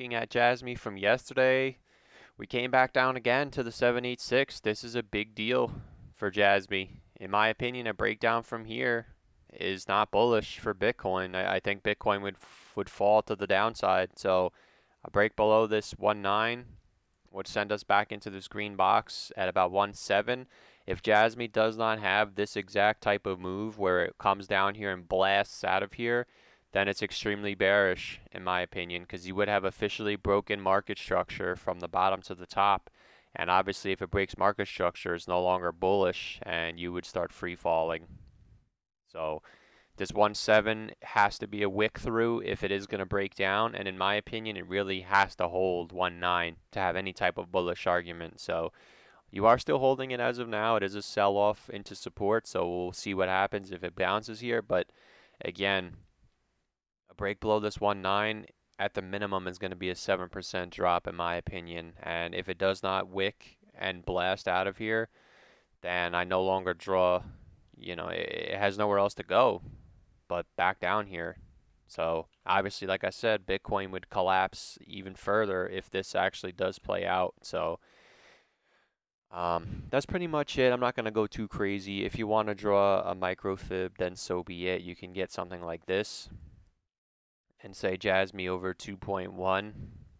looking at Jasmy from yesterday, we came back down again to the 786. This is a big deal for Jasmy. In my opinion, a breakdown from here is not bullish for Bitcoin. I, I think Bitcoin would would fall to the downside. So a break below this 1.9 would send us back into this green box at about 1.7. If Jasmy does not have this exact type of move where it comes down here and blasts out of here, then it's extremely bearish in my opinion because you would have officially broken market structure from the bottom to the top. And obviously if it breaks market structure, it's no longer bullish and you would start free falling. So this 1.7 has to be a wick through if it is going to break down. And in my opinion, it really has to hold 1.9 to have any type of bullish argument. So you are still holding it as of now. It is a sell off into support. So we'll see what happens if it bounces here. But again, break below this 1.9 at the minimum is going to be a 7% drop in my opinion. And if it does not wick and blast out of here, then I no longer draw you know, it, has nowhere else to go but back down here. So obviously, like I said, Bitcoin would collapse even further if this actually does play out. So um, that's pretty much it. I'm not going to go too crazy. If you want to draw a micro fib, then so be it. You can get something like this and say Jasmy over 2.1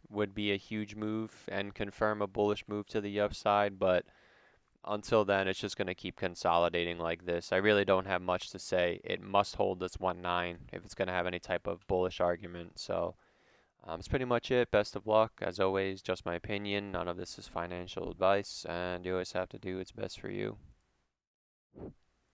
would be a huge move and confirm a bullish move to the upside, but until then, it's just going to keep consolidating like this. I really don't have much to say. It must hold this 1-9 if it's going to have any type of bullish argument. So um, that's pretty much it. Best of luck. As always, just my opinion. None of this is financial advice, and you always have to do what's best for you.